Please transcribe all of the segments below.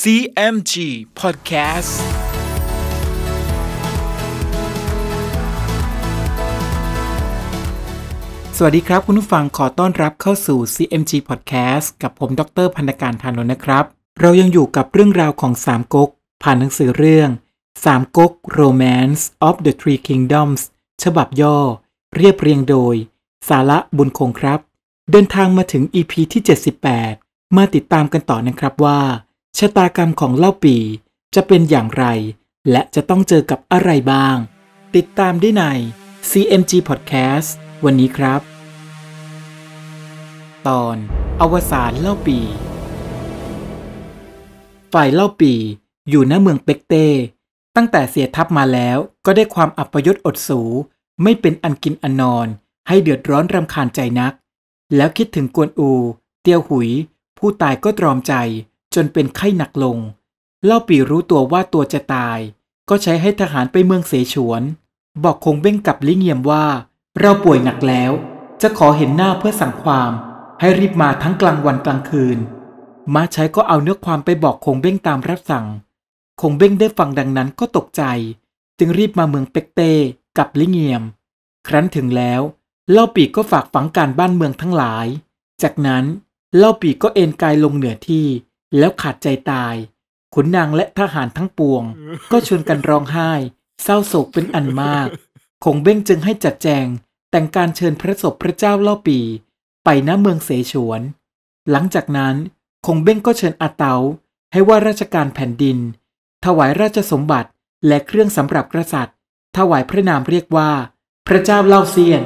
CMG Podcast สวัสดีครับคุณผู้ฟังขอต้อนรับเข้าสู่ CMG Podcast กับผมดรพันธการธานนท์นะครับ เรายังอยู่กับเรื่องราวของสามก๊กผ่านหนังสือเรื่องสามก๊ก Romance of the Three Kingdoms ฉบับย่อ เรียบเรียงโดย สาระบุญคงครับ เดินทางมาถึง EP ที่ 78 มาติดตามกันต่อนะครับว่า ชะตากรรมของเล่าปีจะเป็นอย่างไร และจะต้องเจอกับอะไรบ้าง ติดตามได้ใน CMG Podcast วันนี้ครับ ตอนอวสานเล่าปี ฝ่ายเล่าปีอยู่ณเมืองเป็กเต้ ตั้งแต่เสียทัพมาแล้วก็ได้ความอัปยศอดสู ไม่เป็นอันกินอันนอน ให้เดือดร้อนรำคาญใจนัก แล้วคิดถึงกวนอู เตียวหุย ผู้ตายก็ตรอมใจ จนเป็นไข้หนักลง เล่าปีรู้ตัวว่าตัวจะตาย ก็ใช้ให้ทหารไปเมืองเสฉวน บอกคงเบ้งกับลิเงียมว่า เราป่วยหนักแล้ว จะขอเห็นหน้าเพื่อสั่งความ ให้รีบมาทั้งกลางวันกลางคืน ม้าใช้ก็เอาเนื้อความไปบอกคงเบ้งตามรับสั่ง คงเบ้งได้ฟังดังนั้นก็ตกใจ จึงรีบมาเมืองเป็กเต้กับลิเงียม ครั้นถึงแล้วเล่าปีก็ฝากฝังการบ้านเมืองทั้งหลาย จากนั้นเล่าปีก็เอนกายลงเหนือที่ แล้วขาดใจตาย ขุนนางและทหารทั้งปวง ก็ชวนกันร้องไห้ เศร้าโศกเป็นอันมาก คงเบ้งจึงให้จัดแจง แต่งการเชิญพระศพพระเจ้าเล่าปี ไปณเมืองเสฉวน หลังจากนั้น คงเบ้งก็เชิญอาเตาให้ว่าราชการแผ่นดิน ถวายราชสมบัติและเครื่องสำหรับกษัตริย์ ถวายพระนามเรียกว่า พระเจ้าเล่าเซียน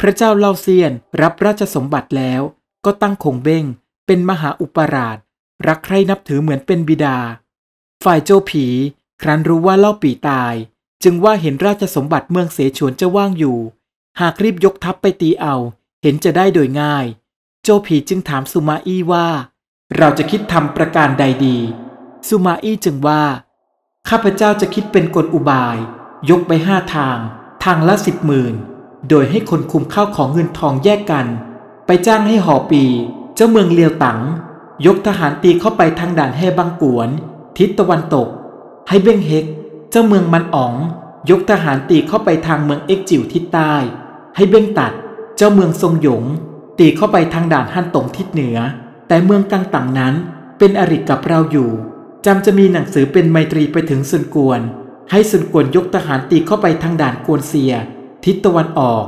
พระเจ้าเล่าเซียนรับราชสมบัติแล้ว ก็ตั้งคงเบ้งเป็นมหาอุปราช รักใคร่นับถือเหมือนเป็นบิดา ฝ่ายโจผี ครั้นรู้ว่าเล่าปีตาย จึงว่าเห็นราชสมบัติเมืองเสฉวนจะว่างอยู่ หากรีบยกทัพไปตีเอา เห็นจะได้โดยง่าย โจผีจึงถามสุมาอี้ว่า เราจะคิดทำประการใดดีสุมาอี้จึงว่า ข้าพเจ้าจะคิดเป็นกลอุบาย ยกไปห้าทาง ทางละสิบหมื่นโดยให้คนคุมข้าวของเงินทองแยกกัน ไปจ้างให้หอปี เจ้าเมืองเลียวตัง ยกทหารตีเข้าไปทางด่านแห่บางกวน ทิศตะวันตก ให้เบ้งเฮก เจ้าเมืองมันอ๋อง ยกทหารตีเข้าไปทางเมืองเอ็กจิวทิศใต้ ให้เบ้งตัด เจ้าเมืองทรงหยง ตีเข้าไปทางด่านฮั่นตงทิศเหนือ แต่เมืองกังตังนั้น เป็นอริกับเราอยู่จำจะมีหนังสือเป็นไมตรีไปถึงซุนกวน ให้ซุนกวนยกทหารตีเข้าไปทางด่านกวนเซีย ทิศตะวันออก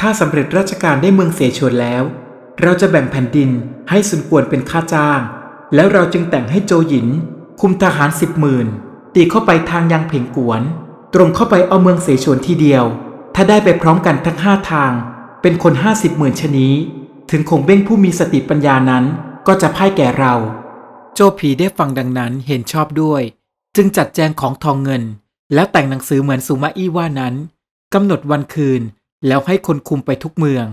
ถ้าสำเร็จราชการได้เมืองเสฉวนแล้ว เราจะแบ่งแผ่นดินให้ซุนกวนเป็นค่าจ้าง แล้วเราจึงแต่งให้โจหยิน คุมทหารสิบหมื่นตีเข้าไปทางยังเพ่งกวน ตรงเข้าไปเอาเมืองเสฉวนทีเดียว ถ้าได้ไปพร้อมกันทั้งห้าทาง เป็นคนห้าสิบหมื่นชนี้ ถึงคงเบ้งผู้มีสติปัญญานั้นก็จะพ่ายแก่เรา โจผีได้ฟังดังนั้นเห็นชอบด้วย จึงจัดแจงของทองเงิน แล้วแต่งหนังสือเหมือนสุมาอี้ว่านั้นกำหนดวันคืนแล้วให้คนคุมไปทุกเมือง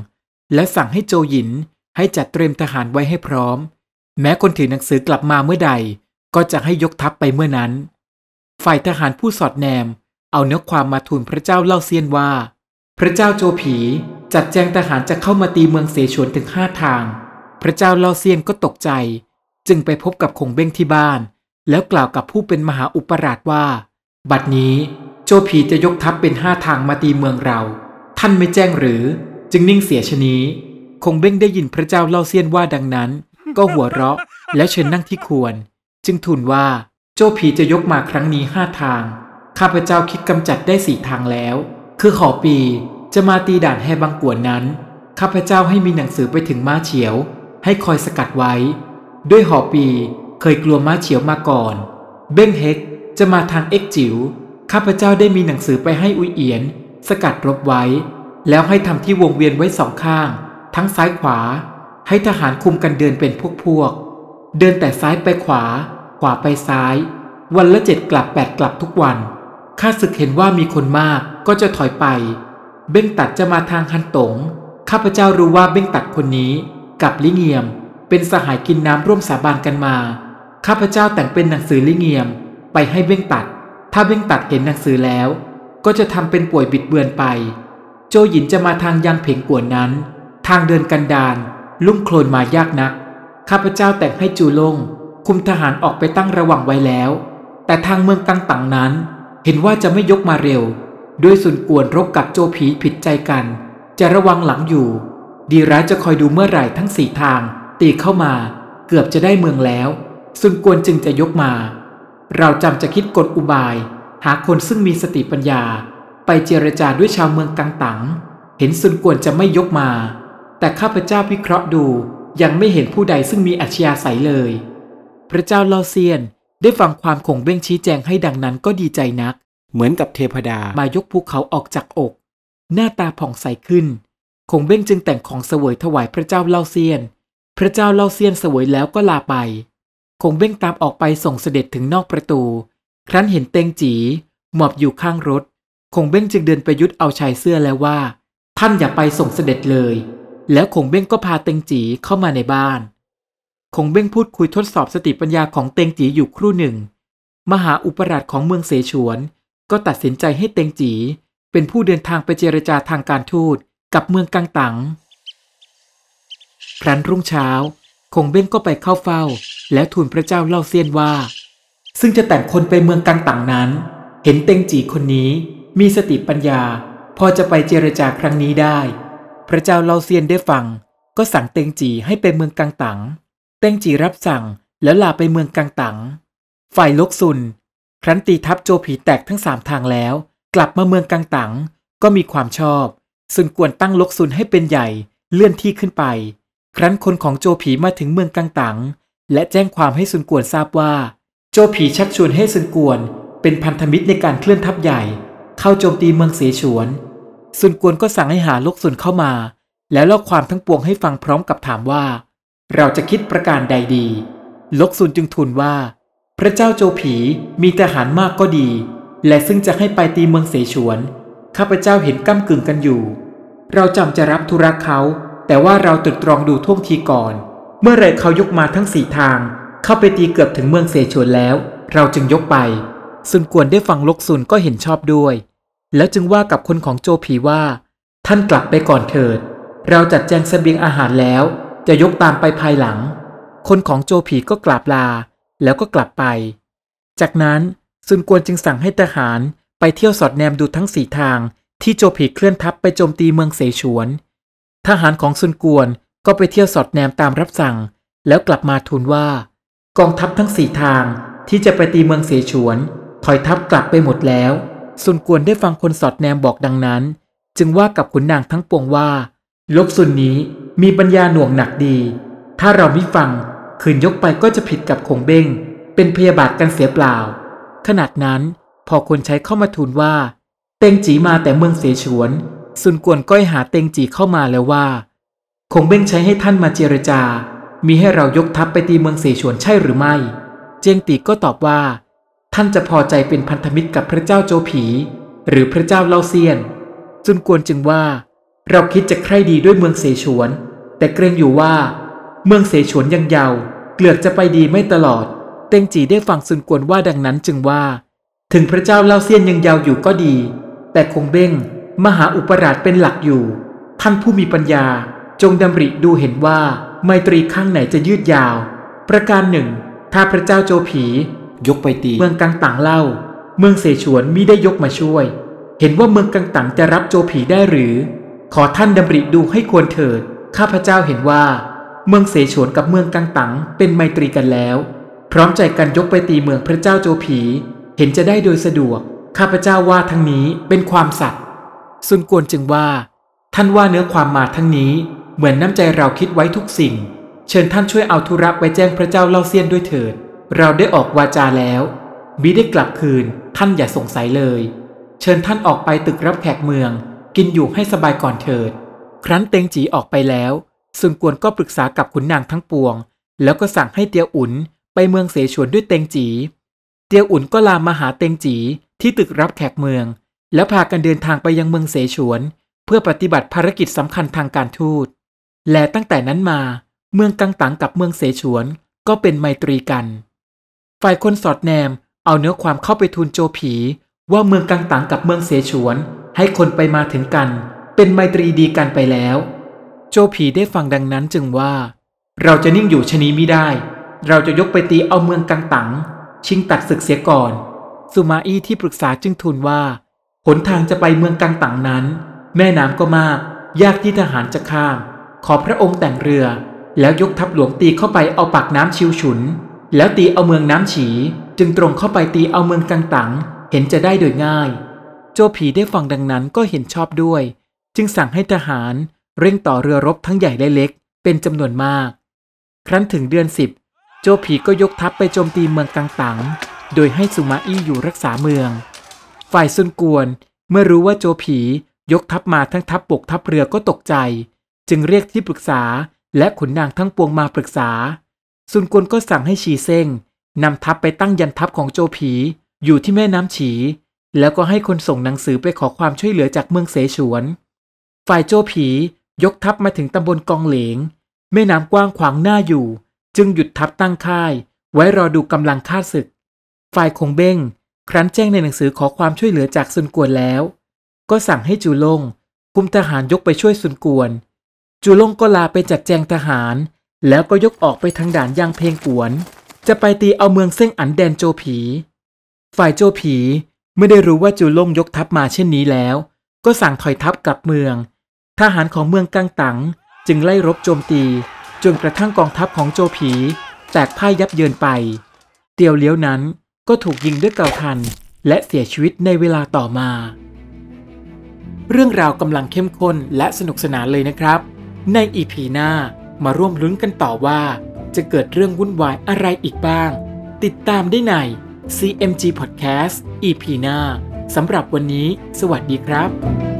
และสั่งให้โจหยิน ให้จัดเตรียมทหารไว้ให้พร้อม แม้คนถือหนังสือกลับมาเมื่อใด ก็จะให้ยกทัพไปเมื่อนั้น ฝ่ายทหารผู้สอดแนม เอาเนื้อความมาทูลพระเจ้าเล่าเซียนว่า พระเจ้าโจผีจัดแจงทหารจะเข้ามาตีเมืองเสฉวนถึงห้าทาง พระเจ้าเล่าเซียนก็ตกใจ จึงไปพบกับคงเบ้งที่บ้าน แล้วกล่าวกับผู้เป็นมหาอุปราชว่า บัดนี้โจผีจะยกทัพเป็นห้าทางมาตีเมืองเรา ท่านไม่แจ้งหรือ จึงนิ่งเสียชนี้ งเบ้งได้ยินพระเจ้าเล่าเซียนว่าดังนั้น ก็หัวเราะแล้วเชิญนั่งที่ควร จึงทูลว่าโจผีจะยกมาครั้งนี้ห้าทาง ข้าพเจ้าคิดกำจัดได้สี่ทางแล้ว คือขอปีจะมาตีด่านแห่บางกวนนั้น ข้าพเจ้าให้มีหนังสือไปถึงม้าเฉียว ให้คอยสกัดไว้ ด้วยหอปีเคยกลัวม้าเฉียวมาก่อน เบ้งเฮกจะมาทางเอ็กจิ๋วข้าพเจ้าได้มีหนังสือไปให้อุยเอียน สกัดรบไว้ แล้วให้ทำที่วงเวียนไว้สองข้าง ทั้งซ้ายขวา ให้ทหารคุมกันเดินเป็นพวกๆเดินแต่ซ้ายไปขวา ขวาไปซ้าย วันละเจ็ดกลับแปดกลับทุกวันข้าศึกเห็นว่ามีคนมากก็จะถอยไป เบ้งตัดจะมาทางฮันตง ข้าพเจ้ารู้ว่าเบ้งตัดคนนี้ กับลิเงียม เป็นสหายกินน้ำร่วมสาบานกันมา ข้าพเจ้าแต่งเป็นหนังสือลิเงียม ไปให้เบ้งตัด ถ้าเบ้งตัดเห็นหนังสือแล้ว ก็จะทำเป็นป่วยบิดเบือนไป โจหยินจะมาทางยังเพ่งกวนนั้น ทางเดินกันดานลุ่มโคลนมายากนัก ข้าพเจ้าแต่งให้จูลง คุมทหารออกไปตั้งระวังไว้แล้ว แต่ทางเมืองกังตังนั้น เห็นว่าจะไม่ยกมาเร็ว ด้วยสุนกวนรบกับโจผีผิดใจกัน จะระวังหลังอยู่ ดีร้ายจะคอยดูเมื่อไหร่ทั้งสี่ทาง ตีเข้ามา เกือบจะได้เมืองแล้วสุนกวนจึงจะยกมา เราจำจะคิดกลอุบาย หาคนซึ่งมีสติปัญญา ไปเจรจาด้วยชาวเมืองกังตังเห็นสุนกวนจะไม่ยกมา แต่ข้าพเจ้าวิเคราะห์ดูยังไม่เห็นผู้ใดซึ่งมีอัจฉริยะใสเลย พระเจ้าเล่าเซียนได้ฟังความคงเบ้งชี้แจงให้ดังนั้นก็ดีใจนัก เหมือนกับเทพดามายกภูเขาออกจากอก หน้าตาผ่องใสขึ้น คงเบ้งจึงแต่งของเสวยถวายพระเจ้าเล่าเซียน พระเจ้าเล่าเซียนเสวยแล้วก็ลาไป คงเบ้งตามออกไปส่งเสด็จถึงนอกประตู ครั้นเห็นเตงจีหมอบอยู่ข้างรถ คงเบ้งจึงเดินไปยุดเอาชายเสื้อแล้วว่า ท่านอย่าไปส่งเสด็จเลย แล้วคงเบ้งก็พาเตงจีเข้ามาในบ้าน คงเบ้งพูดคุยทดสอบสติปัญญาของเตงจีอยู่ครู่หนึ่ง มหาอุปราชของเมืองเสฉวน ก็ตัดสินใจให้เตงจี เป็นผู้เดินทางไปเจรจาทางการทูตกับเมืองกังตังครั้นรุ่งเช้า คงเบ้งก็ไปเข้าเฝ้า แล้วทูลพระเจ้าเล่าเซียนว่า ซึ่งจะแต่งคนไปเมืองกังตังนั้น เห็นเตงจีคนนี้มีสติปัญญา พอจะไปเจรจาครั้งนี้ได้ พระเจ้าเล่าเซียนได้ฟัง ก็สั่งเตงจีให้ไปเมืองกังตังเตงจีรับสั่งแล้วลาไปเมืองกังตังฝ่ายลกซุน ครั้นตีทัพโจผีแตกทั้งสามทางแล้ว กลับมาเมืองกังตังก็มีความชอบซึ่งกวนตั้งลกซุนให้เป็นใหญ่เลื่อนที่ขึ้นไป ครั้นคนของโจผีมาถึงเมืองกังตังและแจ้งความให้ซุนกวนทราบว่า โจผีชักชวนให้ซุนกวน เป็นพันธมิตรในการเคลื่อนทัพใหญ่ เข้าโจมตีเมืองเสฉวน ซุนกวนก็สั่งให้หาลกซุนเข้ามา แล้วเล่าความทั้งปวงให้ฟังพร้อมกับถามว่า เราจะคิดประการใดดี ลกซุนจึงทูลว่า พระเจ้าโจผีมีทหารมากก็ดี และซึ่งจะให้ไปตีเมืองเสฉวน ข้าพเจ้าเห็นก้ากึ่งกันอยู่ เราจำจะรับธุระเขา แต่ว่าเราตรึกตรองดูท่วงทีก่อน เมื่อไรเขายกมาทั้งสี่ทาง เข้าไปตีเกือบถึงเมืองเสฉวนแล้ว เราจึงยกไปซุนกวนได้ฟังลกซุนก็เห็นชอบด้วย แล้วจึงว่ากับคนของโจผีว่า ท่านกลับไปก่อนเถิด เราจัดแจงเสบียงอาหารแล้ว จะยกตามไปภายหลัง คนของโจผีก็กราบลา แล้วก็กลับไป จากนั้นซุนกวนจึงสั่งให้ทหารไปเที่ยวสอดแนมดูทั้งสี่ทาง ที่โจผีเคลื่อนทัพไปโจมตีเมืองเสฉวน ทหารของซุนกวนก็ไปเที่ยวสอดแนมตามรับสั่ง แล้วกลับมาทูลว่า กองทัพทั้งสี่ทางที่จะไปตีเมืองเสฉวน ถอยทัพกลับไปหมดแล้ว ซุนกวนได้ฟังคนสอดแนมบอกดังนั้น จึงว่ากับขุนนางทั้งปวงว่า ลบซุนนี้มีปัญญาหน่วงหนักดี ถ้าเราไม่ฟังคืนยกไปก็จะผิดกับคงเบ้ง เป็นพยาบาทกันเสียเปล่า ขนาดนั้นพอคนใช้เข้ามาทูลว่า เตงจีมาแต่เมืองเสฉวนซุนกวนก้อยหาเตงจีเข้ามาแล้วว่า คงเบ้งใช้ให้ท่านมาเจรจา มีให้เรายกทัพไปตีเมืองเสฉวนใช่หรือไม่ เจียงตีก็ตอบว่า ท่านจะพอใจเป็นพันธมิตรกับพระเจ้าโจผี หรือพระเจ้าเล่าเซียนซุนกวนจึงว่า เราคิดจะใคร่ดีด้วยเมืองเสฉวน แต่เกรงอยู่ว่า เมืองเสฉวนยังเยาวเกลือกจะไปดีไม่ตลอด เต็งจีได้ฟังซุนกวนว่าดังนั้นจึงว่า ถึงพระเจ้าเล่าเซียนยังยาวอยู่ก็ดี แต่คงเบ้ง มหาอุปราชเป็นหลักอยู่ ท่านผู้มีปัญญา จงดำริดูเห็นว่าไมตรีข้างไหนจะยืดยาว ประการหนึ่ง ถ้าพระเจ้าโจผี ยกไปตีเมืองกังตังเล่า เมืองเสฉวนมิได้ยกมาช่วย เห็นว่าเมืองกังตังจะรับโจผีได้หรือ ขอท่านดำริดูให้ควรเถิด ข้าพเจ้าเห็นว่า เมืองเสฉวนกับเมืองกังตังเป็นไมตรีกันแล้ว พร้อมใจกันยกไปตีเมืองพระเจ้าโจผี เห็นจะได้โดยสะดวก ข้าพเจ้าว่าทั้งนี้เป็นความสัตย์ซุนกวนจึงว่า ท่านว่าเนื้อความมาทั้งนี้ เหมือนน้ำใจเราคิดไว้ทุกสิ่ง เชิญท่านช่วยเอาธุระไปแจ้งพระเจ้าเล่าเซียนด้วยเถิด เราได้ออกวาจาแล้วมิได้กลับคืน ท่านอย่าสงสัยเลย เชิญท่านออกไปตึกรับแขกเมือง กินอยู่ให้สบายก่อนเถิด ครั้นเตงจีออกไปแล้วซุนกวนก็ปรึกษากับขุนนางทั้งปวง แล้วก็สั่งให้เตียวอุ่นไปเมืองเสฉวนด้วยเตงจี เตียวอุ่นก็ลามมาหาเตงจีที่ตึกรับแขกเมือง แล้วพากันเดินทางไปยังเมืองเสฉวน เพื่อปฏิบัติภารกิจสำคัญทางการทูต และตั้งแต่นั้นมา เมืองกังตังกับเมืองเสฉวนก็เป็นไมตรีกัน ฝ่ายคนสอดแนมเอาเนื้อความเข้าไปทูลโจผี ว่าเมืองกังตังกับเมืองเสฉวน ให้คนไปมาถึงกัน เป็นไมตรีดีกันไปแล้ว โจผีได้ฟังดังนั้นจึงว่า เราจะนิ่งอยู่ชนีไม่ได้ เราจะยกไปตีเอาเมืองกังตังชิงตัดศึกเสียก่อน สุมาอี้ที่ปรึกษาจึงทูลว่าหนทางจะไปเมืองกังตังนั้น แม่น้ำก็มาก ยากที่ทหารจะข้าม ขอพระองค์แต่งเรือ แล้วยกทัพหลวงตีเข้าไปเอาปากน้ำชิวฉุน แล้วตีเอาเมืองน้ำฉี จึงตรงเข้าไปตีเอาเมืองกังตังเห็นจะได้โดยง่าย โจผีได้ฟังดังนั้นก็เห็นชอบด้วย จึงสั่งให้ทหารเร่งต่อเรือรบทั้งใหญ่และเล็ก เป็นจำนวนมาก ครั้นถึงเดือนสิบโจผีก็ยกทัพไปโจมตีเมืองกังตังโดยให้สุมาอี้อยู่รักษาเมือง ฝ่ายซุนกวน เมื่อรู้ว่าโจผียกทัพมาทั้งทัพบกทัพเรือก็ตกใจ จึงเรียกที่ปรึกษาและขุนนางทั้งปวงมาปรึกษา ซุนกวนก็สั่งให้ชีเซ้งนำทัพไปตั้งยันทัพของโจผี อยู่ที่แม่น้ำฉี แล้วก็ให้คนส่งหนังสือไปขอความช่วยเหลือจากเมืองเสฉวน ฝ่ายโจผียกทัพมาถึงตำบลกองเหลง แม่น้ำกว้างขวางหน้าอยู่ จึงหยุดทัพตั้งค่าย ไว้รอดูกำลังฆ่าศึก ฝ่ายคงเบ้ง ครั้นแจ้งในหนังสือขอความช่วยเหลือจากซุนกวนแล้ว ก็สั่งให้จูลงกุมทหารยกไปช่วยซุนกวน จูลงก็ลาไปจัดแจงทหาร แล้วก็ยกออกไปทางด่านยางเพลงกวน จะไปตีเอาเมืองเส้งอันแดนโจผี ฝ่ายโจผีเมื่อได้รู้ว่าจูลงยกทัพมาเช่นนี้แล้ว ก็สั่งถอยทัพกลับเมือง ทหารของเมืองกังตังจึงไล่รบโจมตี จนกระทั่งกองทัพของโจผี แตกพ่ายยับเยินไป เตียวเลี้ยวนั้นก็ถูกยิงด้วยเกาทัน และเสียชีวิตในเวลาต่อมา เรื่องราวกำลังเข้มข้นและสนุกสนานเลยนะครับ ในอีพีหน้า มาร่วมลุ้นกันต่อว่า จะเกิดเรื่องวุ่นวายอะไรอีกบ้าง ติดตามได้ใน CMG Podcast EP หน้าสำหรับวันนี้ สวัสดีครับ